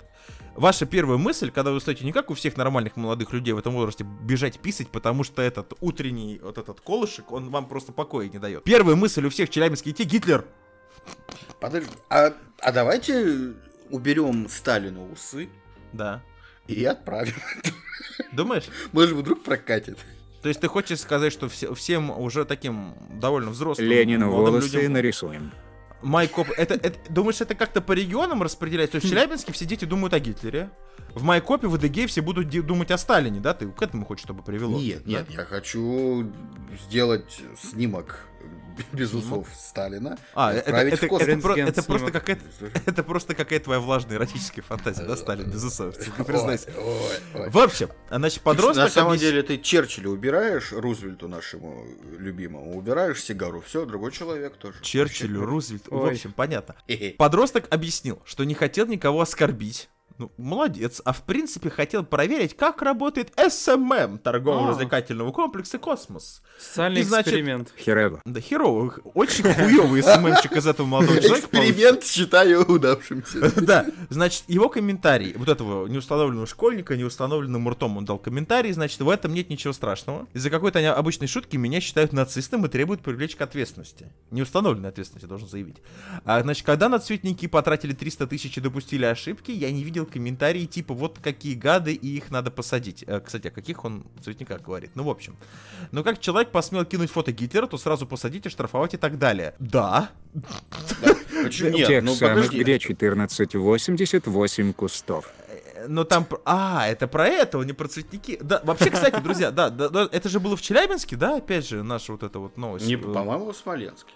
ваша первая мысль, когда вы стоите не как у всех нормальных молодых людей в этом возрасте, бежать писать, потому что этот утренний вот этот колышек, он вам просто покоя не дает. Первая мысль у всех челябинских детей Гитлер. Подожди, а, а давайте уберем Сталину усы Да. и отправим. Думаешь? Может, вдруг прокатит. То есть ты хочешь сказать, что все- всем уже таким довольно взрослым Ленину волосы людям нарисуем. Майкоп, это, это, думаешь, это как-то по регионам распределяется? То есть в Челябинске все дети думают о Гитлере, в Майкопе, в Эдыгее все будут думать о Сталине, да? Ты к этому хочешь, чтобы привело? Нет, да? нет, я хочу сделать снимок (laughs) без усов Сталина. А, и это, отправить это, в космос. это про- Рентген (laughs) это просто какая-то это просто какая твоя влажная эротическая фантазия, да, Сталин без усов? Ты признайся. Ой, ой. В общем, значит, подросток... На самом деле ты Черчилля убираешь, Рузвельту нашему любимому, убираешь сигару, все, другой человек тоже. Черчиллю, Рузвельт, в общем, понятно. Подросток объяснил, что не хотел никого оскорбить. Ну, молодец. А в принципе хотел проверить, как работает SMM торгово-развлекательного комплекса «Космос». Социальный И, значит, эксперимент. Херово. Да херовый, очень хуёвый СММщик из этого молодого человека. Эксперимент считаю удавшимся. (laughs) Да, значит, его комментарий, вот этого неустановленного школьника, неустановленным ртом он дал комментарий, значит, в этом нет ничего страшного. Из-за какой-то обычной шутки меня считают нацистом и требуют привлечь к ответственности. Неустановленной ответственности, должен заявить. А, значит, когда нацветники потратили 300 тысяч и допустили ошибки, я не видел комментарии типа вот какие гады и их надо посадить. Э, Кстати, о каких он цветниках говорит. Ну, в общем. Но как человек посмел кинуть фото Гитлера, то сразу посадить, оштрафовать и так далее. Да, Почему Тех нет? Ну самых, где 1488 кустов. Но там... про- А, это про это, не про цветники. Да, вообще, кстати, друзья, да, да, да, это же было в Челябинске, да, опять же, наша вот эта вот новость. Не, по-моему, в Смоленске.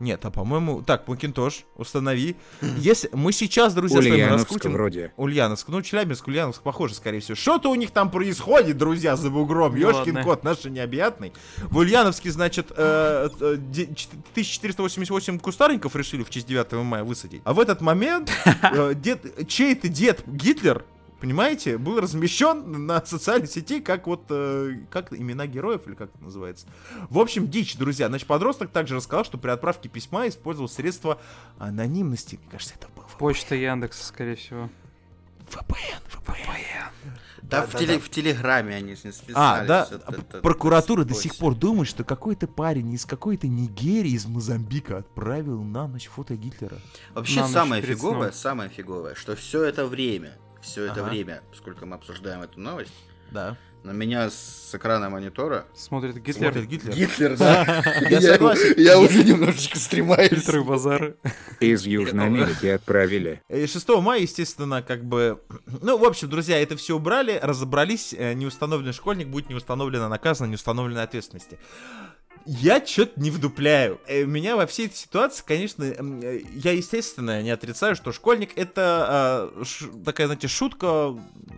Нет, а по-моему... Так, Макинтош, установи. Если мы сейчас, друзья, с вами Ульяновск раскрутим... вроде. Ульяновск, ну, Челябинск, Ульяновск, похоже, скорее всего. Что-то у них там происходит, друзья, за бугром. Ну Ёшкин ладно. кот, наш необъятный. В Ульяновске, значит, э, э, де- чт- 1488 кустарников решили в честь 9 мая высадить. А в этот момент э, дед, чей-то дед Гитлер, понимаете, был размещен на социальной сети как вот, э, как имена героев или как это называется. В общем, дичь, друзья. Значит, подросток также рассказал, что при отправке письма использовал средства анонимности. Мне кажется, это был Почта Яндекса, скорее всего. VPN, VPN. Да, в, теле- в Телеграме они с ним списались. А, да, это- а это- прокуратура это до сих пор думает, что какой-то парень из какой-то Нигерии, из Мозамбика отправил на ночь фото Гитлера. Вообще На самое фиговое, самое фиговое, что все это время, все это Ага. время, сколько мы обсуждаем эту новость, Да. на меня с экрана монитора Смотрит Гитлер. Смотрит Гитлер. Гитлер, да. (laughs) Я согласен. Я уже немножечко стремаюсь. Фильтры базары. Из Южной Америки отправили. И 6 мая, естественно, как бы... Ну, в общем, друзья, это все убрали, разобрались. э, Неустановленный школьник будет неустановленно наказан, неустановленной ответственности. Я что-то не вдупляю. Э, Меня во всей этой ситуации, конечно, э, я, естественно, не отрицаю, что школьник это э, ш- такая, знаете, шутка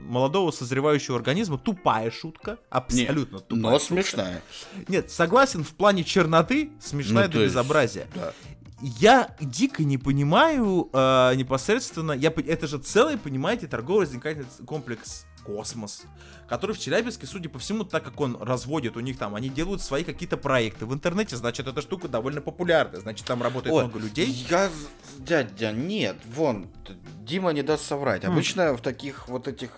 молодого созревающего организма, тупая шутка, абсолютно тупая. Но шутка. смешная. Нет, согласен, в плане черноты смешная Ну, до есть, безобразия. да. Я дико не понимаю э, непосредственно, я, это же целый, понимаете, торгово-развлекательный комплекс «Космос», который в Челябинске, судя по всему, так как он разводит у них там, они делают свои какие-то проекты в интернете, значит, эта штука довольно популярная, значит, там работает Ой, много людей. Я, дядя, нет, вон, Дима не даст соврать. Хм. Обычно в таких вот этих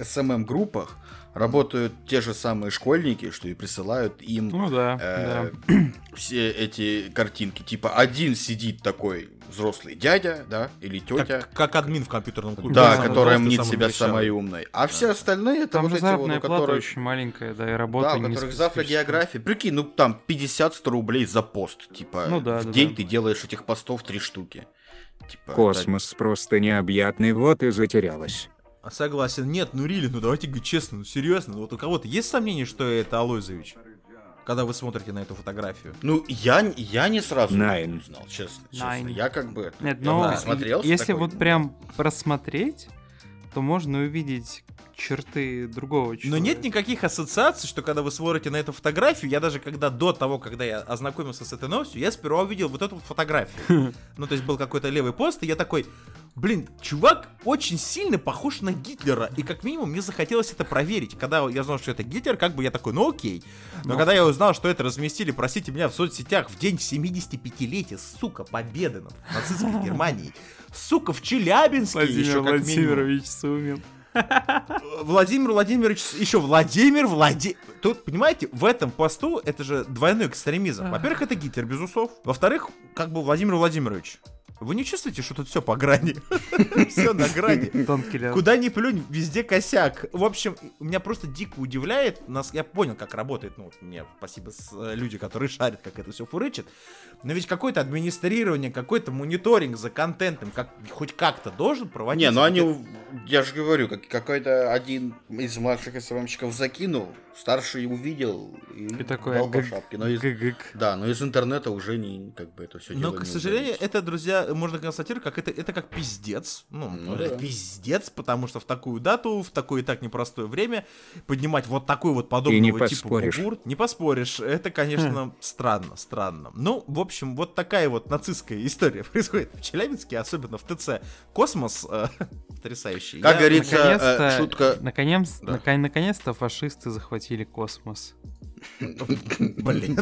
SMM-группах работают те же самые школьники, что и присылают им Ну да, э, да. (clears throat) все эти картинки. Типа один сидит такой взрослый дядя, да, или тетя. Как, как админ в компьютерном клубе. Да, Да, которая мнит себя прыщавый. самой умной. А все остальные это Там вот же эти вот, у которых... очень маленькая, да, и Да, работа у не которых завтра география. Прикинь, ну там 50-100 рублей за пост. Типа, Ну да, в да, день да. ты делаешь этих постов три штуки. Типа, Космос просто необъятный, вот и затерялась. А, Согласен. Нет, ну really, ну давайте говорить честно, ну серьезно. Вот у кого-то есть сомнение, что это Алойзович? Когда вы смотрите на эту фотографию. Ну, я, я не сразу nein. узнал, честно. честно. Nein. Я как бы... Нет, но присмотрелся если такой, вот прям просмотреть, то можно увидеть черты другого человека. Но нет никаких ассоциаций, что когда вы смотрите на эту фотографию, я даже когда до того, когда я ознакомился с этой новостью, я сперва увидел вот эту вот фотографию. (laughs) Ну, то есть был какой-то левый пост, и я такой, Блин, чувак очень сильно похож на Гитлера, и как минимум мне захотелось это проверить. Когда я знал, что это Гитлер, как бы я такой, ну окей. Но Ну. когда я узнал, что это разместили, простите меня, в соцсетях в день 75-летия, сука, победы над нацистской (laughs) Германией, сука, в Челябинске Владимир еще как минимум. Владимирович Сумин. Владимир Владимирович, еще Владимир Влади... Тут, понимаете, в этом посту это же двойной экстремизм. Во-первых, это Гитлер, без усов. Во-вторых, как бы Владимир Владимирович. Вы не чувствуете, что тут все по грани? (laughs) Все на грани. Куда ни плюнь, везде косяк. В общем, меня просто дико удивляет. Нас, я понял, как работает. Ну, вот мне спасибо с, э, люди, которые шарят, как это все фурычит. Но ведь какое-то администрирование, какой-то мониторинг за контентом, как, хоть как-то должен проводиться. Не, ну они, я же говорю, как какой-то один из младших СММщиков закинул, старший увидел и, И такой дал по шапке. Но из, да, но из интернета уже не, как бы это все Но, к сожалению, это, друзья, можно констатировать, как это, это как пиздец. Ну, Ну это да. пиздец, потому что в такую дату, в такое и так непростое время поднимать вот такой вот подобного не типа поспоришь. бугур, не поспоришь. Это, конечно, странно, странно. Ну, в общем, вот такая вот нацистская (laughs) история происходит в Челябинске, особенно в ТЦ. Космос (laughs) э, потрясающий. Как Я- говорится, э, Наконец-то, шутка... наконец, Да. нака- наконец-то фашисты захватили космос. (laughs) Блин.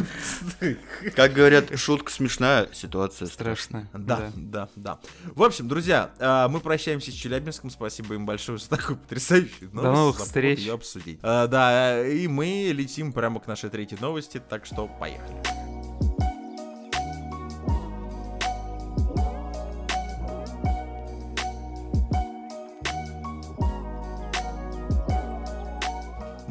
Как говорят, шутка смешная, ситуация страшная. Да, да, да. В общем, друзья, а, мы прощаемся с Челябинском. Спасибо им большое за такую потрясающую новость. новых Забыл встреч. её обсудить. А, Да, и мы летим прямо к нашей третьей новости, так что поехали.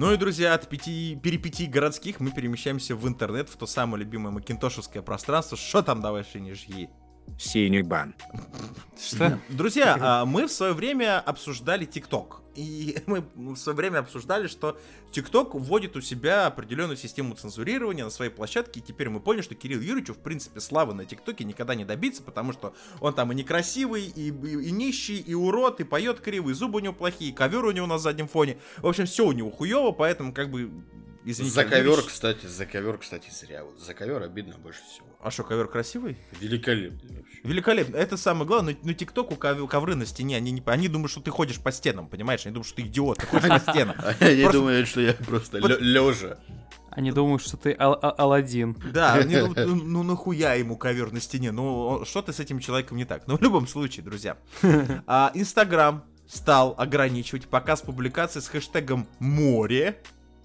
Ну и, друзья, от пяти перипетий городских мы перемещаемся в интернет, в то самое любимое макинтошевское пространство. Что там, давай, Шиня, Синий бан. Что? Друзья, а, мы в свое время обсуждали ТикТок. И (laughs) мы в свое время обсуждали, что ТикТок вводит у себя определенную систему цензурирования на своей площадке. И теперь мы поняли, что Кирилл Юрьевичу, в принципе, славы на ТикТоке никогда не добиться, потому что он там и некрасивый, и, и, и нищий, и урод, и поет криво, и зубы у него плохие, и ковер у него на заднем фоне. В общем, все у него хуево, поэтому как бы... Извините, За ковер, Юрьевич- кстати, за ковер, кстати, зря. Вот за ковер обидно больше всего. А что, ковер красивый? Великолепно вообще. Великолепно. Это самое главное. Но, но ТикТок у ков- ковры на стене, они, не, они думают, что ты ходишь по стенам, понимаешь? Они думают, что ты идиот, ты ходишь по стенам. (laughs) Они думают, что я просто лежа. Они думают, что ты Ал- А- Аладдин. Да, (laughs) они думают, ну, ну нахуя ему ковер на стене? Ну, что-то с этим человеком не так. Но в любом случае, друзья. (laughs) а, Инстаграм стал ограничивать показ публикаций с хэштегом «море».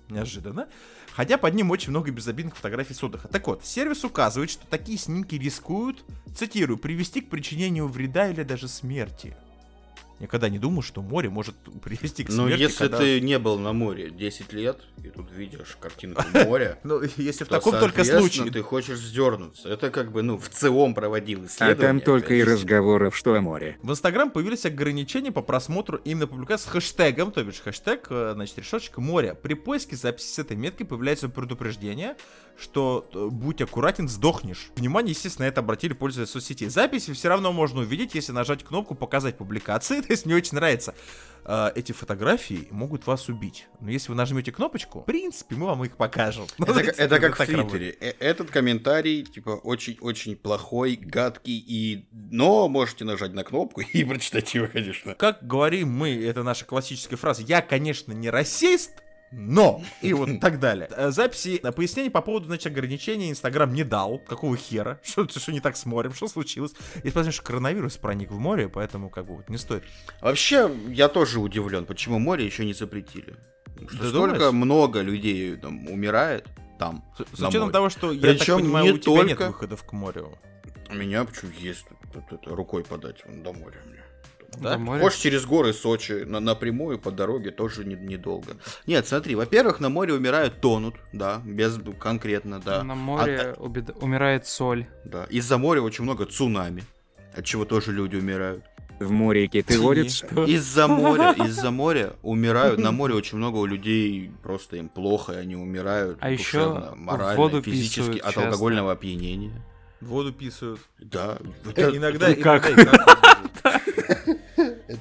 Неожиданно. Хотя под ним очень много безобидных фотографий с отдыха. Так вот, сервис указывает, что такие снимки рискуют, цитирую, привести к причинению вреда или даже смерти. Никогда не думал, что море может привести к Ну, смерти. если когда- ты не был на море 10 лет, и тут видишь картинку (laughs) моря, Ну, если в таком только случае. ты хочешь вздернуться. Это как бы, ну, в ЦИОМ проводил А исследование. там только и разговоров, что о море. В Инстаграм появились ограничения по просмотру именно публикаций с хэштегом, то бишь хэштег, э, значит, решеточка море. При поиске записи с этой меткой появляется предупреждение, что э, будь аккуратен, сдохнешь. Внимание, естественно, это обратили пользователи соцсетей. Записи все равно можно увидеть, если нажать кнопку «Показать публикации». (laughs) То есть мне очень нравится. Э, Эти фотографии могут вас убить. Но если вы нажмете кнопочку, в принципе, мы вам их покажем. (laughs) Это, знаете, как- это как в. Твиттере. Э, Этот комментарий, типа, очень-очень плохой, гадкий, и... но можете нажать на кнопку (laughs) и прочитать его, конечно. как говорим мы, это наша классическая фраза, я, конечно, не расист, но, и вот (laughs) так далее. Э, Записи, э, пояснений по поводу, значит, ограничений Инстаграм не дал. Какого хера? (laughs) Что, что не так с морем? Что случилось? И потому что коронавирус проник в море, поэтому как бы вот не стоит. Вообще, я тоже удивлен, почему море еще не запретили. Что Ты столько думаешь? много людей там умирает там. С, с на учетом море. того, что, я так Причем понимаю, не у тебя нет только- выходов к морю. У меня почему есть тут это, рукой подать вон до моря. мне. Да? Хочешь через горы Сочи на, напрямую по дороге тоже не- недолго. Нет, смотри, во-первых, на море умирают, тонут, да, без конкретно, да. На море убед- умирает соль. Да. Из-за моря очень много цунами, от чего тоже люди умирают. В море киты Тини. водятся. Из-за моря, (laughs) из-за моря умирают. На море очень много у людей просто им плохо, и они умирают. А еще душевно, морально, воду физически писают от часто. алкогольного опьянения. В воду писают. Да. Иногда, Как? иногда, иногда.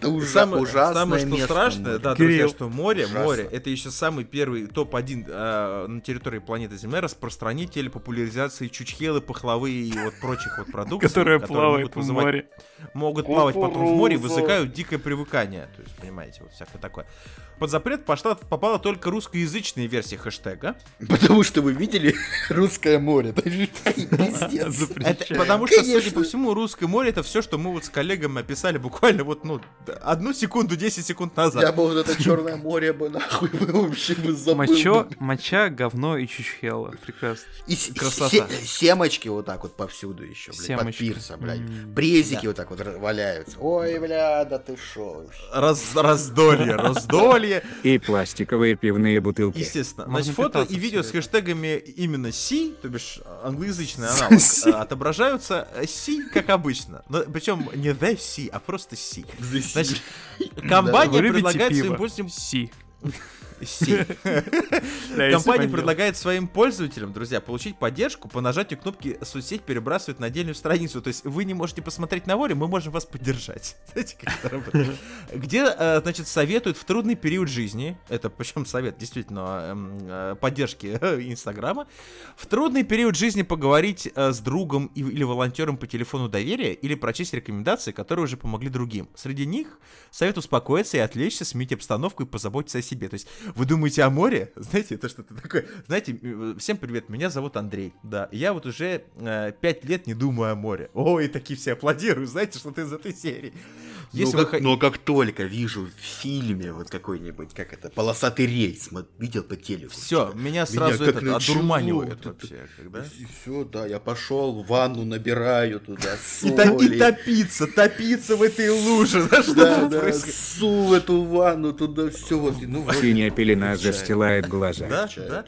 Это ужа- Самое, ужасное самое, что место страшное, море. да, Кирилл. друзья, что море, Ужасно. море, это еще самый первый топ-1 э, на территории планеты Земля распространитель популяризации чучхелы, пахлавы и вот прочих вот продуктов, которые плавает могут в море. могут плавать потом в море вызывают дикое привыкание. То есть, понимаете, вот всякое такое. Под запрет пошла, попала только русскоязычная версия хэштега. Потому что вы видели (laughs) русское море. Это (laughs) же пиздец. Это потому что, судя по всему, русское море это все, что мы вот с коллегами описали буквально вот, ну, одну секунду, 10 секунд назад. Я бы вот это черное море бы нахуй бы вообще бы забыл. Моча, говно и чучхела. Прекрасно. И семочки вот так вот повсюду еще, блядь, под пирса, блядь. Презики вот так вот валяются. Ой, бля, да ты шо. Раз, раздолье, раздолье. И пластиковые пивные бутылки. Естественно. Можно Значит, фото и видео с хэштегами именно Си, то бишь англоязычный аналог, э, отображаются Си, как обычно. Но причем не The Си, а просто Си. Значит, (laughs) компания предлагает своим пользователям Си. (laughs) Если Компания предлагает своим пользователям, друзья, получить поддержку по нажатию кнопки «Соцсеть перебрасывает на отдельную страницу». То есть вы не можете посмотреть на море, мы можем вас поддержать. (laughs) Знаете, как это работает? Где, э, значит, советуют в трудный период жизни, это причем совет действительно эм, э, поддержки (laughs) Инстаграма, в трудный период жизни поговорить э, с другом или волонтером по телефону доверия или прочесть рекомендации, которые уже помогли другим. Среди них совет успокоиться и отвлечься, сменить обстановку и позаботиться о себе. То есть (laughs) вы думаете о море? Знаете, это что-то такое. Знаете, э, всем привет, меня зовут Андрей. Да, я вот уже э, лет не думаю о море. Ой, такие все аплодируют, знаете, что ты из этой серии. Ну Если вы как, хо- но как только вижу в фильме вот какой-нибудь, как это, полосатый рейс, мы- видел по телеку. Все, меня сразу этот начало, одурманивает вот это. вообще. Когда... Все, да, я пошел, ванну набираю туда, И, (laughs) то- и соли. топиться, топиться в этой луже. Да, что Да, су в эту ванну туда, все вот. и, Ну, Синяя пелена застилает глаза. Да. да.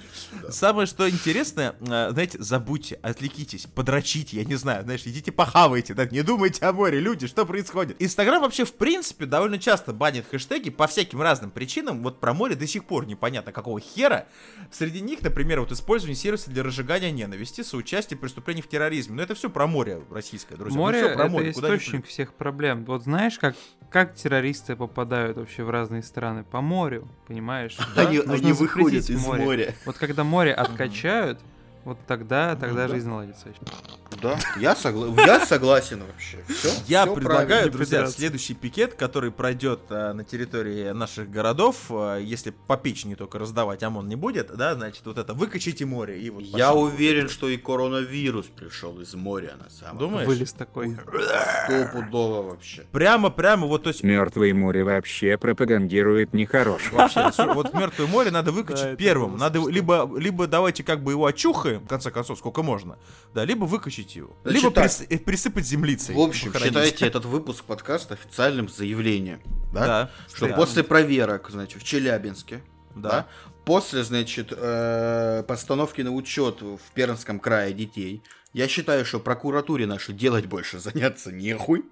Самое что интересное, э, знаете, забудьте, отвлекитесь, подрочите, я не знаю, знаешь, идите похавайте, да, не думайте о море, люди, что происходит. Инстаграм вообще, в принципе, довольно часто банит хэштеги по всяким разным причинам, вот про море до сих пор непонятно какого хера. Среди них, например, вот использование сервиса для разжигания ненависти, соучастие в преступлений в терроризме. Но это все про море российское, друзья. Ну, Море всё про это море, куда ни источник всех проблем. Вот знаешь, как, как террористы попадают вообще в разные страны? По морю, понимаешь? Они, Нужно они выходят из моря. Вот когда море откачают, вот тогда, тогда да. жизнь наладится. Да, я, согла- я согласен вообще. Все, Я предлагаю, не друзья, следующий пикет, который пройдет э, на территории наших городов, э, если по печени только раздавать ОМОН не будет, да, значит, вот это выкачите море и вот. Я уверен, что и коронавирус пришел из моря на самом деле. Думаешь? Вылез такой. Стопудово вообще. Прямо, прямо, вот то есть. Мертвое море вообще пропагандирует нехорошее. Вообще, вот мертвое море надо выкачать Да, первым. Надо либо, либо давайте как бы его очухаем, в конце концов, сколько можно, да, либо выкачать его. Значит либо так. прис- э, присыпать землицей. В общем, похоронить. считайте (laughs) этот выпуск подкаста официальным заявлением. Да? Да. Что Да. после проверок, значит, в Челябинске, Да. да, после, значит, э, постановки на учет в Пермском крае детей, я считаю, что прокуратуре нашей делать больше заняться нехуй.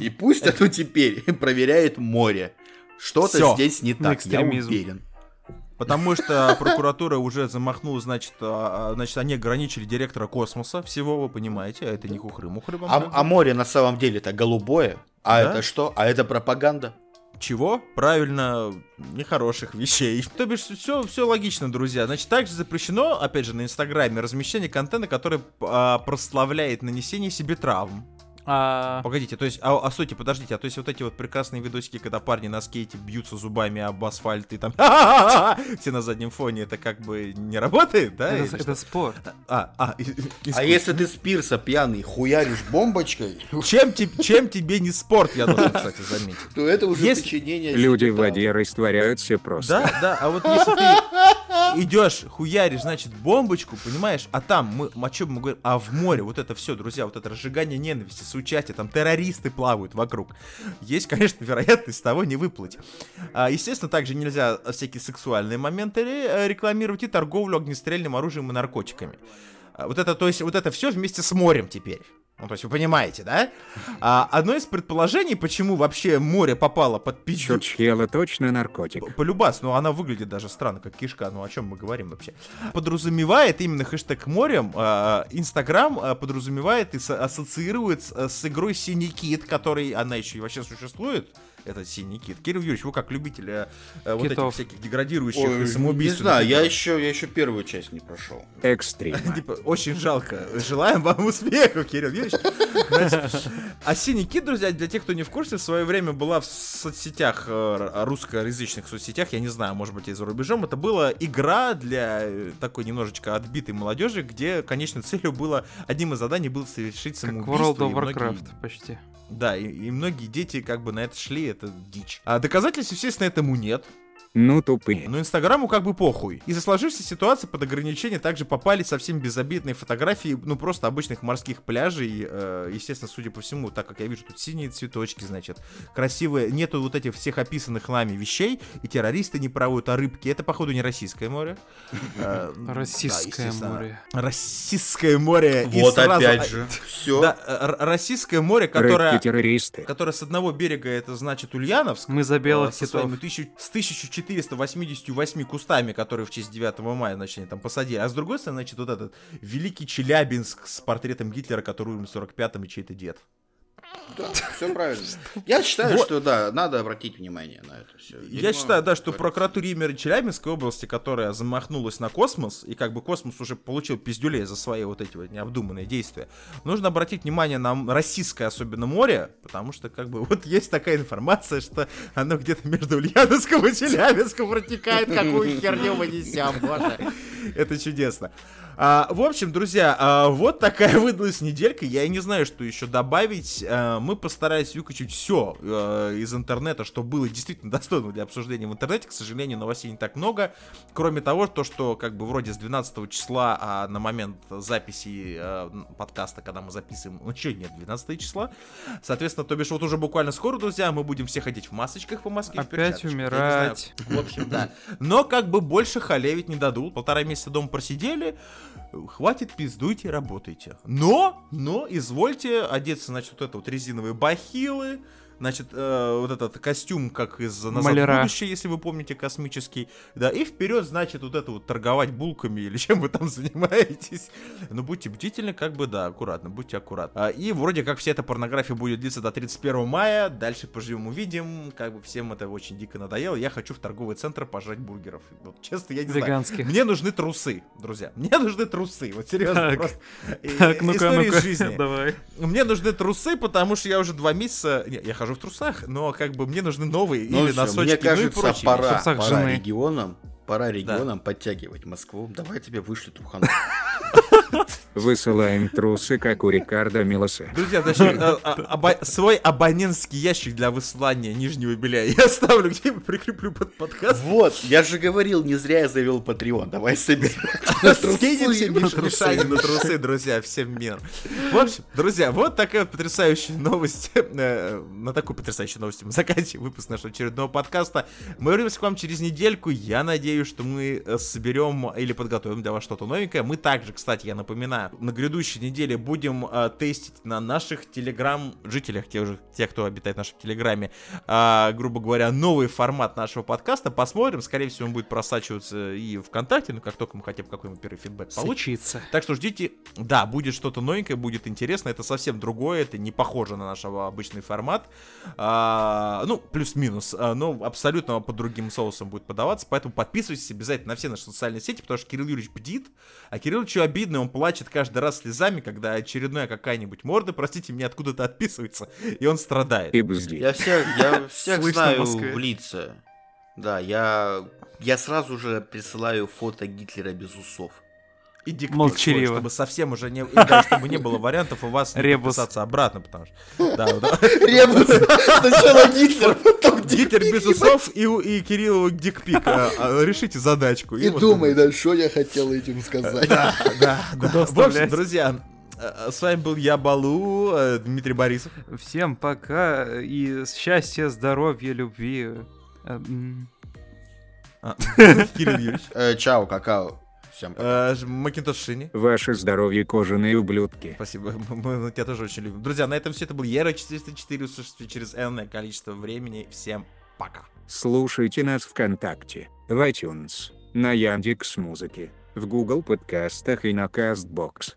И пусть (laughs) оно теперь проверяет море. Что-то здесь не так, я уверен. Потому что (laughs) прокуратура уже замахнулась, значит, а, а, значит, они ограничили директора космоса всего, вы понимаете, а это не хухры-мухры. А, а море на самом деле это голубое. А Да? это что? А это пропаганда. Чего? Правильно, нехороших вещей. (laughs) То бишь, все, все логично, друзья. Значит, также запрещено, опять же, на Инстаграме размещение контента, который а, прославляет нанесение себе травм. А, Погодите, то есть, а, а стойте, подождите, а то есть вот эти вот прекрасные видосики, когда парни на скейте бьются зубами об асфальт и там (laughs) все на заднем фоне, это как бы не работает, да? это, это спорт. А, а, и- и- А если ты с пирса пьяный хуяришь бомбочкой, (laughs) Чем, те- чем тебе не спорт, я должен, кстати, заметить. то это уже Если- подчинение Люди в воде растворяются просто. Да, да, а вот если ты идешь, хуяришь, значит, бомбочку, понимаешь, а там мы, о чем мы говорим, а в море, вот это все, друзья, вот это разжигание ненависти, соучастие, там террористы плавают вокруг. Есть, конечно, (laughs) вероятность того не выплыть. А, естественно, также нельзя всякие сексуальные моменты э, рекламировать и торговлю огнестрельным оружием и наркотиками. А, Вот это, то есть, вот это все вместе с морем теперь. Ну, то есть, вы понимаете, да? А, одно из предположений, почему вообще море попало под пищу... Чучхела точно наркотик. Полюбас, но она выглядит даже странно, как кишка. Ну о чем мы говорим вообще? Подразумевает именно хэштег морем. а, Инстаграм а, подразумевает и со- ассоциирует с, с игрой Синий Кит, который она еще и вообще существует. Этот синий кит. Кирилл Юрьевич, вы как любитель э, э, вот этих всяких деградирующих Ой, и не знаю, я еще, я еще первую часть не прошел. Экстрима. (laughs) Типа, очень жалко. Желаем вам успехов, Кирилл Юрьевич. А синий кит, друзья, для тех, кто не в курсе, в свое время была в соцсетях, э, русскоязычных соцсетях, я не знаю, может быть, и за рубежом, это была игра для э, такой немножечко отбитой молодежи, где конечной целью было, одним из заданий было совершить Как самоубийство. World of Warcraft почти. Да, и, и многие дети как бы на это шли, это дичь. А доказательств, естественно, этому нет. Ну тупые. Но Инстаграму как бы похуй. Из-за сложившейся ситуации под ограничения также попали совсем безобидные фотографии, ну просто обычных морских пляжей. Э, естественно, судя по всему, так как я вижу тут синие цветочки, значит, красивые. Нету вот этих всех описанных нами вещей, и террористы не проводят, а рыбки. Это, походу, не российское море. Э, Российское море. Российское море. Вот опять а, же. Все. Э, российское море, которое Рэпки-террористы. которая с одного берега это значит Ульяновск, Мы за белых э, со китов. своими тысячу- с 1488 кустами, которые в честь 9 мая, значит, они там посадили. А с другой стороны, значит, вот этот великий Челябинск с портретом Гитлера, который умер в 45-м и чей-то дед. Все правильно. (laughs) Я считаю, Вот. что да, надо обратить внимание на это все. Я считаю, да, что прокуратура имени Челябинской области, которая замахнулась на космос, и как бы космос уже получил пиздюлей за свои вот эти вот необдуманные действия, нужно обратить внимание на российское особенно море, потому что как бы вот есть такая информация, что оно где-то между Ульяновском и Челябинском протекает, какую херню мы несем, боже. Это чудесно. А, в общем, друзья, а, вот такая выдалась неделька. Я и не знаю, что еще добавить. А, мы постарались выкачать все из интернета, что было действительно (laughs) достойно для обсуждения в интернете. К сожалению, новостей не так много. Кроме того, то, что как бы вроде с 12 числа, а на момент записи э, подкаста, когда мы записываем, ну что, нет, 12 числа. Соответственно, то бишь вот уже буквально скоро, друзья, мы будем все ходить в масочках по Москве. Опять умирать. в общем, да. Но как бы больше халевить не дадут. Полтора месяца дома просидели. Хватит, пиздуйте, работайте. Но, но, извольте одеться, значит, вот это резиновые бахилы, значит, э, вот этот костюм, как из «Назад Маляра. в будущее», если вы помните, космический. Да, и вперед, значит, вот это вот торговать булками или чем вы там (laughs) занимаетесь. Но будьте бдительны, как бы, да, аккуратно, будьте аккуратны. А, И вроде как вся эта порнография будет длиться до 31 мая, дальше поживем увидим, как бы всем это очень дико надоело. Я хочу в торговый центр пожрать бургеров. Вот, честно, я не знаю. Веганских. Мне нужны трусы, друзья. Мне нужны трусы. Вот серьезно, Так. просто. Так, ну-ка, ну-ка, жизни. давай. Мне нужны трусы, потому что я уже два месяца... Не, я хожу в трусах, но как бы мне нужны новые Ну или всё, носочки, мне ну и кажется, прочие пора, пора жены. регионам, пора регионам подтягивать Москву. Давай тебе вышлю трухану. (laughs) Высылаем трусы, как у Рикардо Милоса. Друзья, значит, э, або- свой абонентский ящик для высылания нижнего белья я оставлю где-нибудь, прикреплю под подкаст. Вот, я же говорил, не зря я завел Patreon. Давай соберем. Скинемся, на трусы. Мишаня на трусы, друзья, всем мир. В общем, друзья, вот такая вот потрясающая новость. Э, На такой потрясающей новости мы заканчиваем выпуск нашего очередного подкаста. Мы вернемся к вам через недельку. Я надеюсь, что мы э, соберем или подготовим для вас что-то новенькое. Мы также, кстати, я напоминаю, на грядущей неделе будем э, тестить на наших телеграм-жителях, те уже, те, кто обитает в нашем телеграме, а, грубо говоря, новый формат нашего подкаста. Посмотрим. Скорее всего, он будет просачиваться и ВКонтакте, ну, как только мы хотя бы какой-нибудь первый фидбэк получим. Случится. Так что ждите, да, будет что-то новенькое, будет интересно, это совсем другое, это не похоже на наш обычный формат, А, ну, плюс-минус, а, но абсолютно под другим соусом будет подаваться, поэтому подписывайтесь обязательно на все наши социальные сети, потому что Кирилл Юрьевич бдит, а Кирилл Юрьевич обидно, он плачет каждый раз слезами, когда очередная какая-нибудь морда, простите меня, откуда-то отписывается, и он страдает. И. Я всех, я (laughs) всех в знаю в лица. Да, я, я сразу же присылаю фото Гитлера без усов. И дикпик Молчаливо. свой, чтобы совсем уже не, и да, чтобы не было вариантов у вас не Ребус. подписаться обратно, потому что... Да, да. Ребус, сначала Гитлер, потом Гитлер без усов и, у- и Кириллу дикпик. А, а, решите задачку. И вот думай, да, что я хотел этим сказать. Да, да, да. В общем, друзья, э, с вами был я, Балу, э, Дмитрий Борисов. Всем пока и счастья, здоровья, любви. Э, а, (laughs) Кирилл Юрьевич. Э, Чао, какао. Всем пока. э, Ж- Макинтош Шини. Ваше здоровье, кожаные ублюдки. Спасибо, (laughs) мы тебя тоже очень любим. Друзья, на этом все это был Ера 404. Услышите через энное количество времени. Всем пока. Слушайте нас ВКонтакте, в iTunes, на Яндекс Музыке, в Google подкастах и на Castbox.